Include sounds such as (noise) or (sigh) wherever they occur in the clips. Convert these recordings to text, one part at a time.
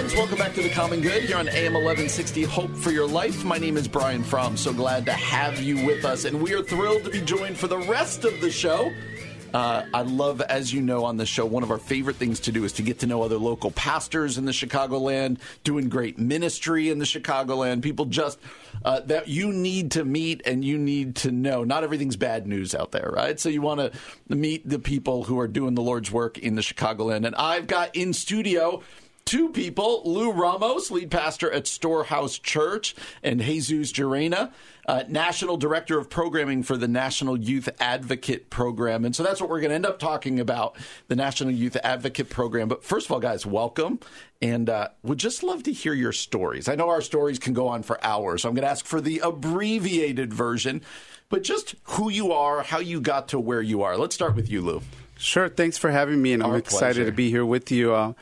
friends. Welcome back to the Common Good here on AM 1160 Hope for Your Life. My name is Brian Fromm. So glad to have you with us, and we are thrilled to be joined for the rest of the show. Uh, I love, as you know, on the show, one of our favorite things to do is to get to know other local pastors in the Chicagoland, doing great ministry in the Chicagoland, people just uh, that you need to meet and you need to know. Not everything's bad news out there, right? So you want to meet the people who are doing the Lord's work in the Chicagoland. And I've got in studio two people Lou Ramos, lead pastor at Storehouse Church, and Jesus Gerena, uh, National Director of Programming for the National Youth Advocate Program. And so that's what we're going to end up talking about the National Youth Advocate Program. But first of all, guys, welcome. And uh, would just love to hear your stories. I know our stories can go on for hours, so I'm going to ask for the abbreviated version, but just who you are, how you got to where you are. Let's start with you, Lou. Sure. Thanks for having me, and Our I'm excited pleasure. to be here with you. Uh,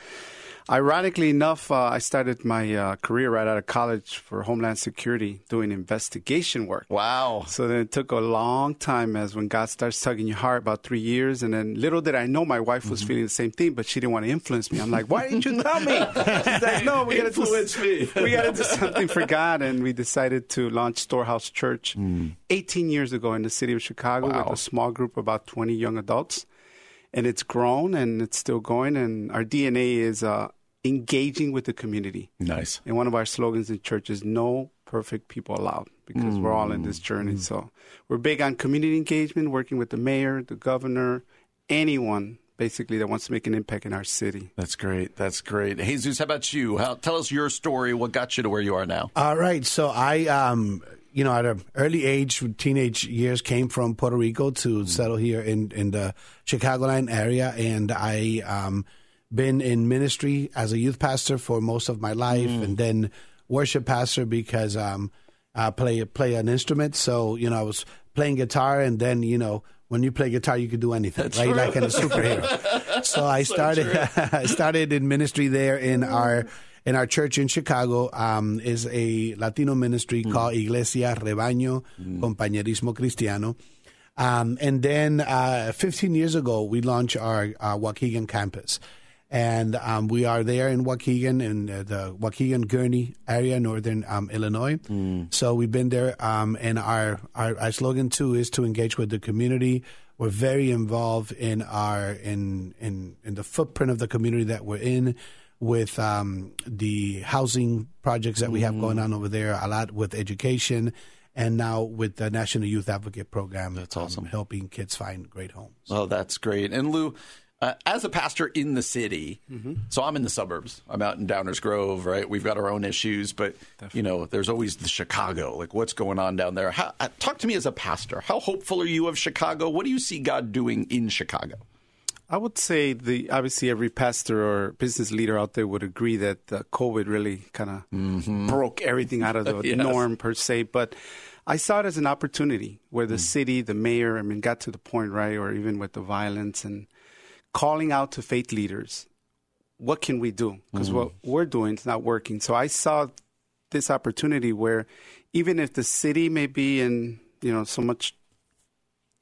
ironically enough, uh, I started my uh, career right out of college for Homeland Security doing investigation work. Wow. So then it took a long time as when God starts tugging your heart, about three years. And then little did I know my wife was feeling the same thing, but she didn't want to influence me. I'm like, why didn't you tell me? She's like, no, we got to Influence do, me. we got to do something for God. And we decided to launch Storehouse Church 18 years ago in the city of Chicago Wow. with a small group of about 20 young adults. And it's grown and it's still going. And our DNA is uh, engaging with the community. Nice. And one of our slogans in church is no perfect people allowed because we're all in this journey. So we're big on community engagement, working with the mayor, the governor, anyone basically that wants to make an impact in our city. That's great. That's great. Jesus, how about you? How, tell us your story. What got you to where you are now? All right. So I, um, you know, at an early age, teenage years, came from Puerto Rico to settle here in in the Chicagoland area, and I um, been in ministry as a youth pastor for most of my life, and then worship pastor because um, I play play an instrument. So you know, I was playing guitar, and then you know. When you play guitar, you can do anything, right? Like in a superhero. (laughs) so I started. (laughs) I started in ministry there in our in our church in Chicago um, is a Latino ministry called Iglesia Rebaño Compañerismo Cristiano. Um, and then uh, 15 years ago, we launched our uh, Waukegan campus. And um, we are there in Waukegan, in uh, the Waukegan Gurnee area, northern um, Illinois. So we've been there. Um, and our, our, our slogan, too, is to engage with the community. We're very involved in our in, in, in the footprint of the community that we're in with um, the housing projects that we have going on over there, a lot with education, and now with the National Youth Advocate Program. That's awesome. helping kids find great homes. Oh, that's great. And Lou, uh, as a pastor in the city, Mm-hmm. so I'm in the suburbs. I'm out in Downers Grove, right? We've got our own issues, but you know, there's always the Chicago. Like, what's going on down there? How, uh, talk to me as a pastor. How hopeful are you of Chicago? What do you see God doing in Chicago? I would say the obviously every pastor or business leader out there would agree that uh, COVID really kind of broke everything out of the (laughs) Yes. norm per se. But I saw it as an opportunity where the city, the mayor, I mean, got to the point right, or even with the violence and calling out to faith leaders, what can we do? Because what mm. we're doing is not working. So I saw this opportunity where even if the city may be in you know so much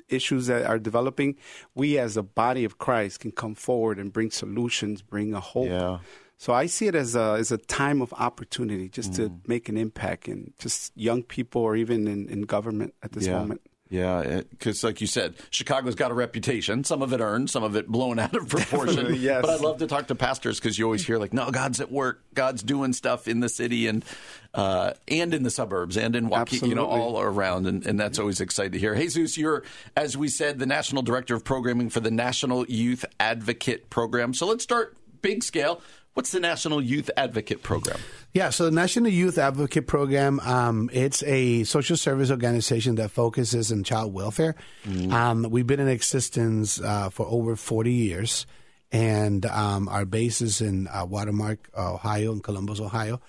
issues that are developing, we as a body of Christ can come forward and bring solutions, bring a hope. Yeah. So I see it as a as a time of opportunity just to mm. make an impact in just young people or even in, in government at this moment. Yeah, because like you said, Chicago's got a reputation. Some of it earned, some of it blown out of (laughs) proportion. Yes. But I'd love to talk to pastors because you always hear like, "No, God's at work. God's doing stuff in the city and uh, and in the suburbs and in Waukegan, you know, all around." And, and that's always exciting to hear. Jesus, you're, as we said, the national director of programming for the National Youth Advocate Program. So let's start big scale. What's the National Youth Advocate Program? Yeah, so the National Youth Advocate Program, um, it's a social service organization that focuses on child welfare. Um, we've been in existence uh, for over 40 years, and um, our base is in uh, Watermark, Ohio, in Columbus, Ohio.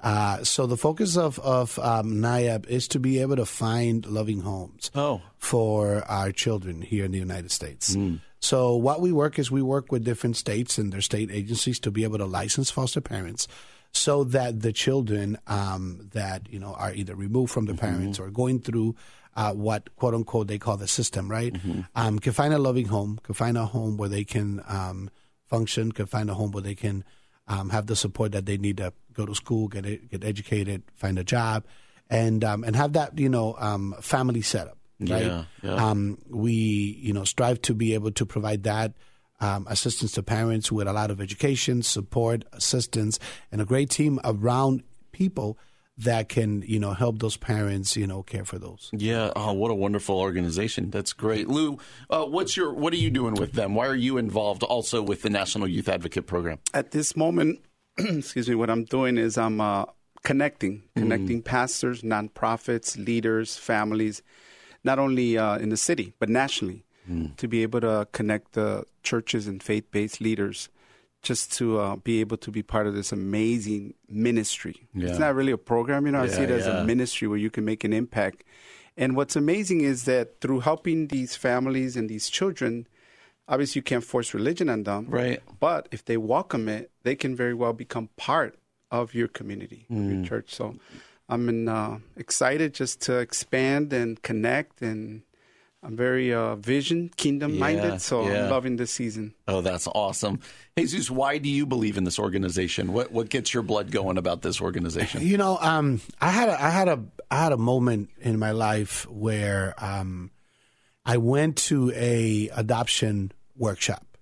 Uh, so the focus of, of um, NIAP is to be able to find loving homes Oh. for our children here in the United States. So what we work is we work with different states and their state agencies to be able to license foster parents so that the children um, that you know are either removed from the parents or going through uh, what quote unquote they call the system, right? Um, can find a loving home, can find a home where they can um, function, can find a home where they can um, have the support that they need to go to school, get get educated, find a job, and um, and have that you know um, family setup. Right. Yeah, yeah. Um, we you know strive to be able to provide that. Um, assistance to parents with a lot of education, support, assistance, and a great team around people that can, you know, help those parents, you know, care for those. Yeah. Oh, what a wonderful organization. That's great. Lou, uh, what's your what are you doing with them? Why are you involved also with the National Youth Advocate Program? At this moment, (clears throat) excuse me, what I'm doing is I'm uh, connecting, connecting pastors, nonprofits, leaders, families, not only uh, in the city but nationally, to be able to connect the churches and faith-based leaders, just to uh, be able to be part of this amazing ministry. Yeah. It's not really a program, you know. I see it as yeah. a ministry where you can make an impact. And what's amazing is that through helping these families and these children, obviously you can't force religion on them, Right. but if they welcome it, they can very well become part of your community, Mm. your church. So I'm in, uh, excited just to expand and connect, and I'm very uh, vision, kingdom Yeah, minded. So yeah. I'm loving this season. Oh, that's awesome. Jesus, why do you believe in this organization? What what gets your blood going about this organization? You know, um, I had a, I had a I had a moment in my life where um, I went to a adoption workshop,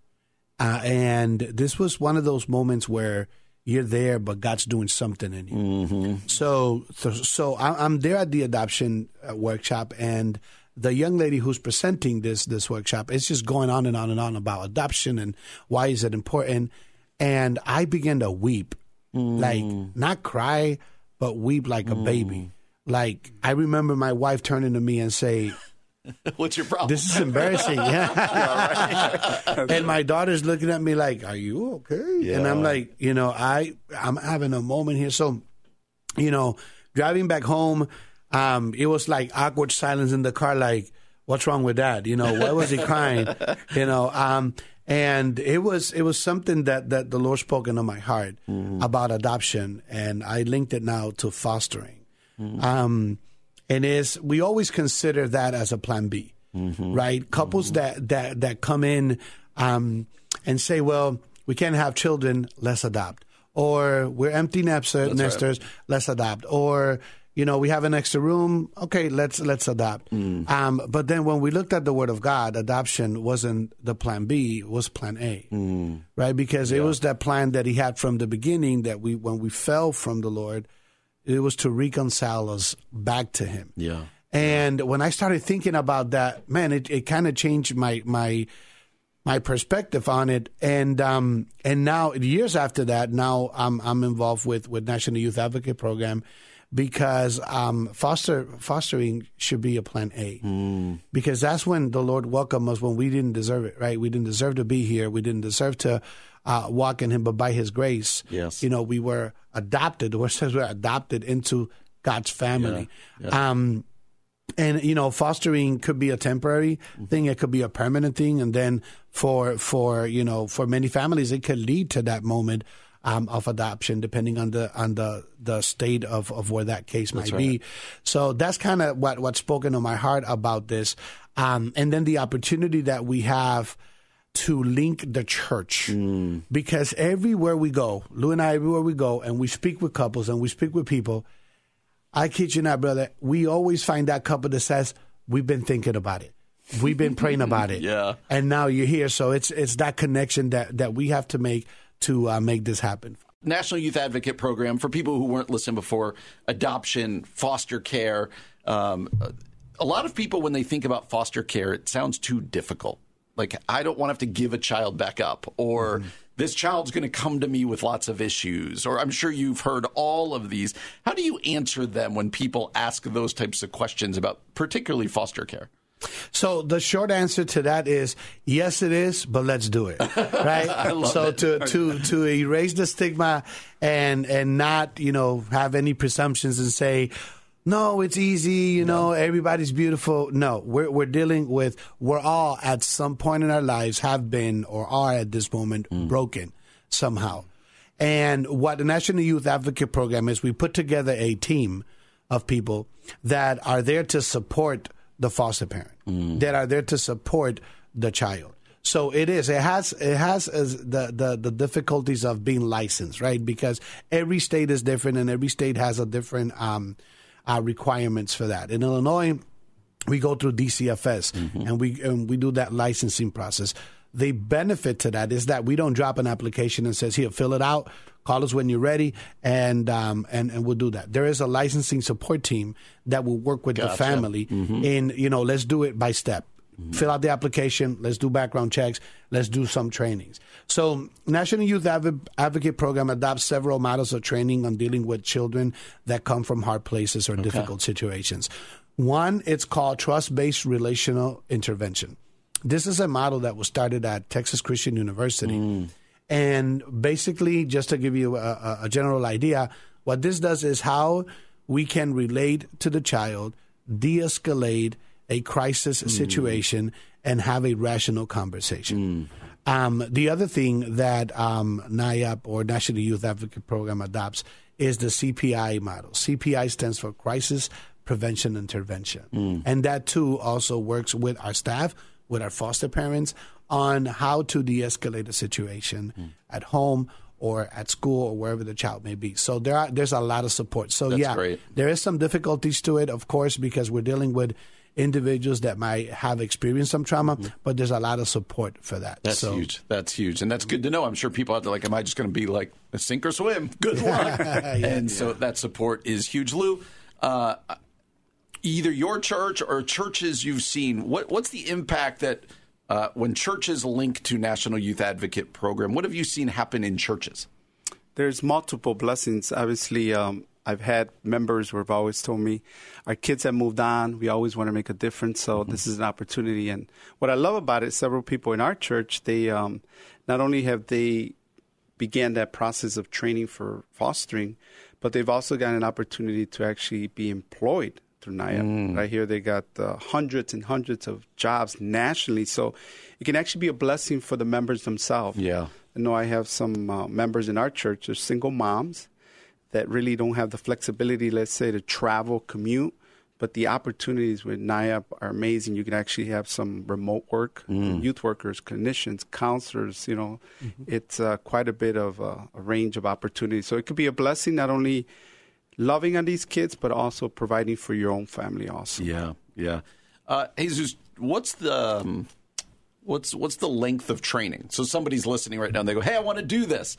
uh, and this was one of those moments where you're there, but God's doing something in you. Mm-hmm. So, so I- I'm there at the adoption uh, workshop, and the young lady who's presenting this this workshop is just going on and on and on about adoption and why is it important. And I began to weep, mm. like not cry, but weep like a baby. Mm. Like I remember my wife turning to me and say, (laughs) What's your problem? "This is embarrassing." (laughs) Yeah. and my daughter's looking at me like, "Are you okay?" And I'm like, you know, I I'm having a moment here. So, you know, driving back home, um, it was like awkward silence in the car. Like, what's wrong with that? You know, why was he crying? (laughs) You know, um, and it was it was something that that the Lord spoke into my heart about adoption, and I linked it now to fostering. Um, and is we always consider that as a plan B, right? Couples that that that come in um, and say, "Well, we can't have children, let's adopt," or "We're empty nester, nesters, let's adopt," or you know, we have an extra room, okay, let's let's adopt. Um, but then when we looked at the Word of God, adoption wasn't the plan B; it was plan A, right? Because it was that plan that He had from the beginning. That we, when we fell from the Lord, it was to reconcile us back to Him. yeah. And when I started thinking about that, man, it, it kind of changed my my my perspective on it. And um and now years after that, now I'm I'm involved with with National Youth Advocate Program because um foster fostering should be a plan A. Because that's when the Lord welcomed us when we didn't deserve it, right? We didn't deserve to be here. We didn't deserve to uh, walk in Him, but by His grace, Yes. you know, we were adopted. The word says we're adopted into God's family. Yeah. Um, and you know, fostering could be a temporary thing. It could be a permanent thing, and then for for you know, for many families, it could lead to that moment um, of adoption, depending on the on the the state of of where that case might be. So that's kind of what what's spoken to my heart about this, um, and then the opportunity that we have to link the church because everywhere we go, Lou and I, everywhere we go, and we speak with couples and we speak with people, I kid you not, brother, we always find that couple that says, We've been thinking about it. We've been praying about it. (laughs) Yeah. And now you're here. So it's it's that connection that, that we have to make to uh, make this happen. National Youth Advocate Program for people who weren't listening before, adoption, foster care. Um, a lot of people, when they think about foster care, it sounds too difficult. Like, I don't want to have to give a child back up, or mm-hmm. this child's going to come to me with lots of issues, or I'm sure you've heard all of these. How do you answer them when people ask those types of questions about particularly foster care? So the short answer to that is yes, it is, but let's do it, (laughs) right? so to to to erase the stigma and and not you know have any presumptions and say. No, it's easy. You know, everybody's beautiful. No, we're we're dealing with. We're all at some point in our lives have been or are at this moment broken somehow. And what the National Youth Advocate Program is, we put together a team of people that are there to support the foster parent, that are there to support the child. So it is. It has it has as the, the the difficulties of being licensed, right? Because every state is different, and every state has a different um, uh, requirements for that. In Illinois, we go through DCFS, and we and we do that licensing process. The benefit to that is that we don't drop an application and says, "Here, fill it out." Call us when you're ready, and um, and and we'll do that. There is a licensing support team that will work with the Gotcha. family in you know let's do it by step. Fill out the application. Let's do background checks. Let's do some trainings. So, National Youth Adv- Advocate Program adopts several models of training on dealing with children that come from hard places or difficult situations. One, it's called trust-based relational intervention. This is a model that was started at Texas Christian University. Mm. And basically, just to give you a, a- a general idea, what this does is how we can relate to the child, de escalate a crisis situation, and have a rational conversation. Um, the other thing that um, NIAP or National Youth Advocate Program adopts is the CPI model. CPI stands for Crisis Prevention Intervention. And that too also works with our staff, with our foster parents, on how to de escalate a situation at home or at school or wherever the child may be. So there are there's a lot of support. So That's yeah, great. there is some difficulties to it, of course, because we're dealing with individuals that might have experienced some trauma, but there's a lot of support for that. Mm-hmm. That's so, huge. That's huge, and that's good to know. I'm sure people out there like, am I just going to be like a sink or swim? Good (laughs) luck. and so that support is huge. Lou, uh, either your church or churches you've seen, what what's the impact that uh, when churches link to National Youth Advocate Program? What have you seen happen in churches? There's multiple blessings. Obviously, um, I've had members who have always told me, our kids have moved on. We always want to make a difference. So this is an opportunity. And what I love about it, several people in our church, they um, not only have they began that process of training for fostering, but they've also got an opportunity to actually be employed through NIAP. Right here, they got uh, hundreds and hundreds of jobs nationally. So it can actually be a blessing for the members themselves. Yeah. I know I have some uh, members in our church, they're single moms that really don't have the flexibility, let's say, to travel, commute. But the opportunities with NIAP are amazing. You can actually have some remote work, youth workers, clinicians, counselors. You know, it's uh, quite a bit of uh, a range of opportunities. So it could be a blessing, not only loving on these kids, but also providing for your own family. Also, Yeah, yeah. Uh, Jesus, what's the um, what's what's the length of training? So somebody's listening right now, and they go, "Hey, I want to do this."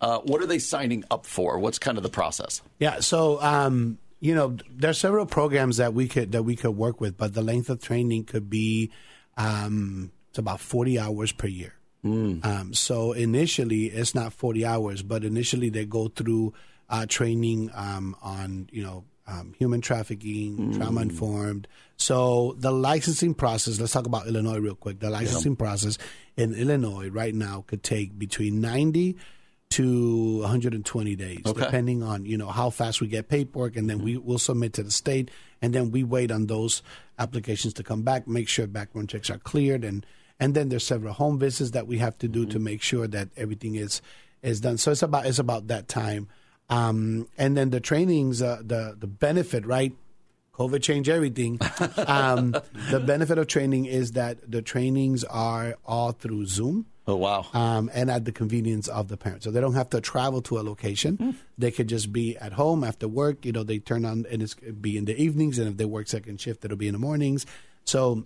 Uh, what are they signing up for? What's kind of the process? Yeah, so um, you know, there are several programs that we could that we could work with, but the length of training could be um, it's about forty hours per year. Um, so initially, it's not forty hours, but initially they go through uh, training um, on you know um, human trafficking, trauma informed. So the licensing process. Let's talk about Illinois real quick. The licensing process in Illinois right now could take between ninety to 120 days, Okay. depending on you know how fast we get paperwork, and then we will submit to the state, and then we wait on those applications to come back, make sure background checks are cleared, and and then there's several home visits that we have to do to make sure that everything is is done. So it's about it's about that time, um, and then the trainings, uh, the the benefit, right? COVID changed everything. (laughs) um, the benefit of training is that the trainings are all through Zoom Oh wow! um, and at the convenience of the parent. So they don't have to travel to a location. They could just be at home after work. You know, they turn on and it's be in the evenings, and if they work second shift, it'll be in the mornings. So,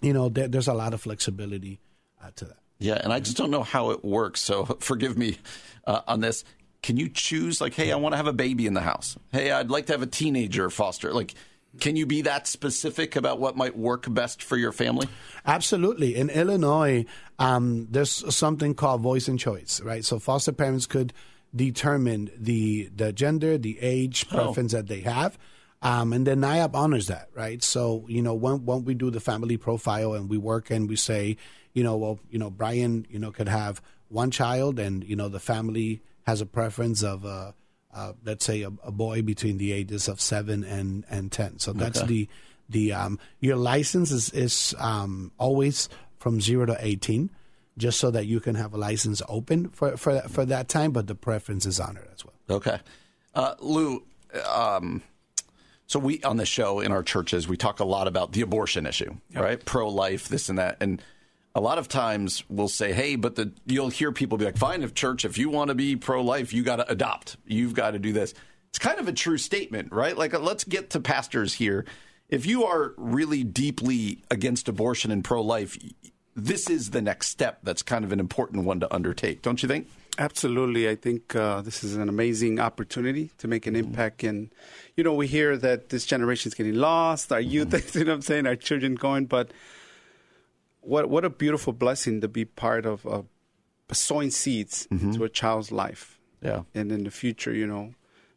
you know, there, there's a lot of flexibility uh, to that. Yeah, and I just don't know how it works. So (laughs) forgive me uh, on this. Can you choose like, hey, I want to have a baby in the house. Hey, I'd like to have a teenager foster. Like, can you be that specific about what might work best for your family? Absolutely. In Illinois, um, there's something called voice and choice, right? So foster parents could determine the the gender, the age preference that they have. Um, and then NIAP honors that, right? So, you know, when, when we do the family profile and we work and we say, you know, well, you know, Brian, you know, could have one child and, you know, the family has a preference of, uh, uh, let's say, a, a boy between the ages of seven and, and 10. So that's the, the, um, your license is, is, um, always from zero to 18, just so that you can have a license open for, for, for that time, but the preference is honored as well. Okay. Uh, Lou, um, so we on the show in our churches we talk a lot about the abortion issue, right? Pro life, this and that, and a lot of times we'll say, "Hey," but the you'll hear people be like, "Fine, if church, if you want to be pro-life, you got to adopt. You've got to do this." It's kind of a true statement, right? Like, uh, let's get to pastors here. If you are really deeply against abortion and pro-life, this is the next step. That's kind of an important one to undertake, don't you think? Absolutely. I think uh, this is an amazing opportunity to make an impact. And, you know, we hear that this generation is getting lost, our youth, (laughs) you know what I'm saying, our children going, but what what a beautiful blessing to be part of, of sowing seeds mm-hmm. into a child's life. Yeah. And in the future, you know,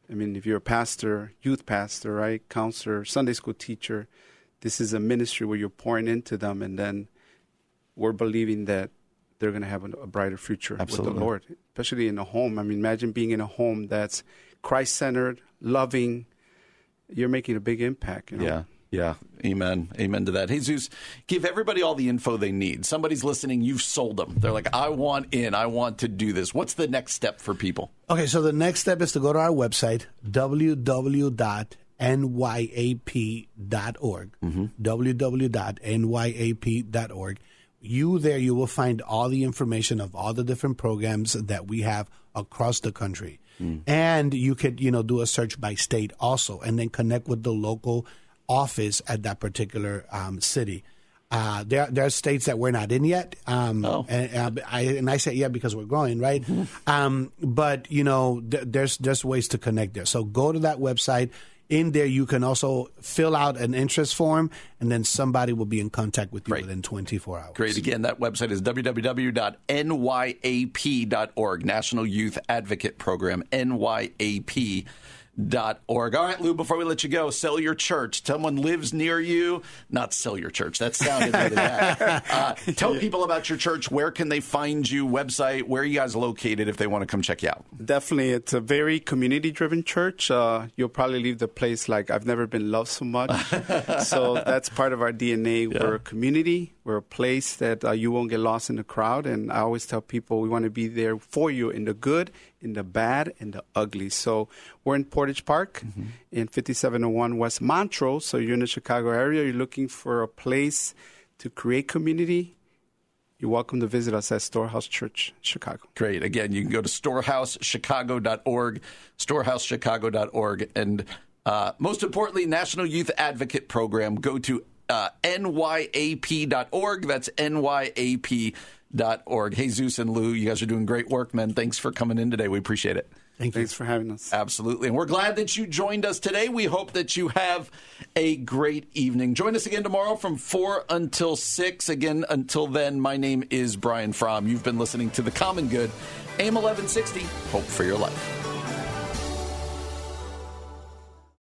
I mean, if you're a pastor, youth pastor, right, counselor, Sunday school teacher, this is a ministry where you're pouring into them, and then we're believing that they're going to have a, a brighter future Absolutely. with the Lord, especially in a home. I mean, imagine being in a home that's Christ centered, loving. You're making a big impact. You know? Yeah. Yeah. Amen. Amen to that. Jesus, give everybody all the info they need. Somebody's listening. You've sold them. They're like, I want in. I want to do this. What's the next step for people? Okay, so the next step is to go to our website, www.nyap.org. Mm-hmm. www.nyap.org. You there, you will find all the information of all the different programs that we have across the country. Mm. And you could, you know, do a search by state also, and then connect with the local office at that particular um, city. Uh, there, there are states that we're not in yet, um, Oh. and, uh, I, and I say yeah because we're growing, right? um, but you know, th- there's there's ways to connect there. So go to that website. In there, you can also fill out an interest form, and then somebody will be in contact with you Great. within 24 hours. Great. Again, that website is www.nyap.org, National Youth Advocate Program, NYAP. Dot org. All right, Lou, before we let you go, sell your church. Someone lives near you. Not sell your church. That sounded really bad. (laughs) Uh, tell people about your church. Where can they find you? Website. Where are you guys located if they want to come check you out? Definitely, it's a very community-driven church. Uh, you'll probably leave the place like I've never been loved so much. (laughs) so that's part of our DNA. We're a community. We're a place that uh, you won't get lost in the crowd. And I always tell people we want to be there for you in the good, in the bad, and the ugly. So we're in Portage Park in 5701 West Montrose. So you're in the Chicago area. You're looking for a place to create community. You're welcome to visit us at Storehouse Church, Chicago. Great. Again, you can go to storehousechicago.org, storehousechicago.org, and uh, most importantly, National Youth Advocate Program. Go to uh, nyap.org. That's nyap.org. Jesus and Lou, you guys are doing great work, man. Thanks for coming in today. We appreciate it. Thank you. Thanks for having us. Absolutely. And we're glad that you joined us today. We hope that you have a great evening. Join us again tomorrow from 4 until 6. Again, until then, my name is Brian Fromm. You've been listening to The Common Good, AM 1160, Hope for Your Life.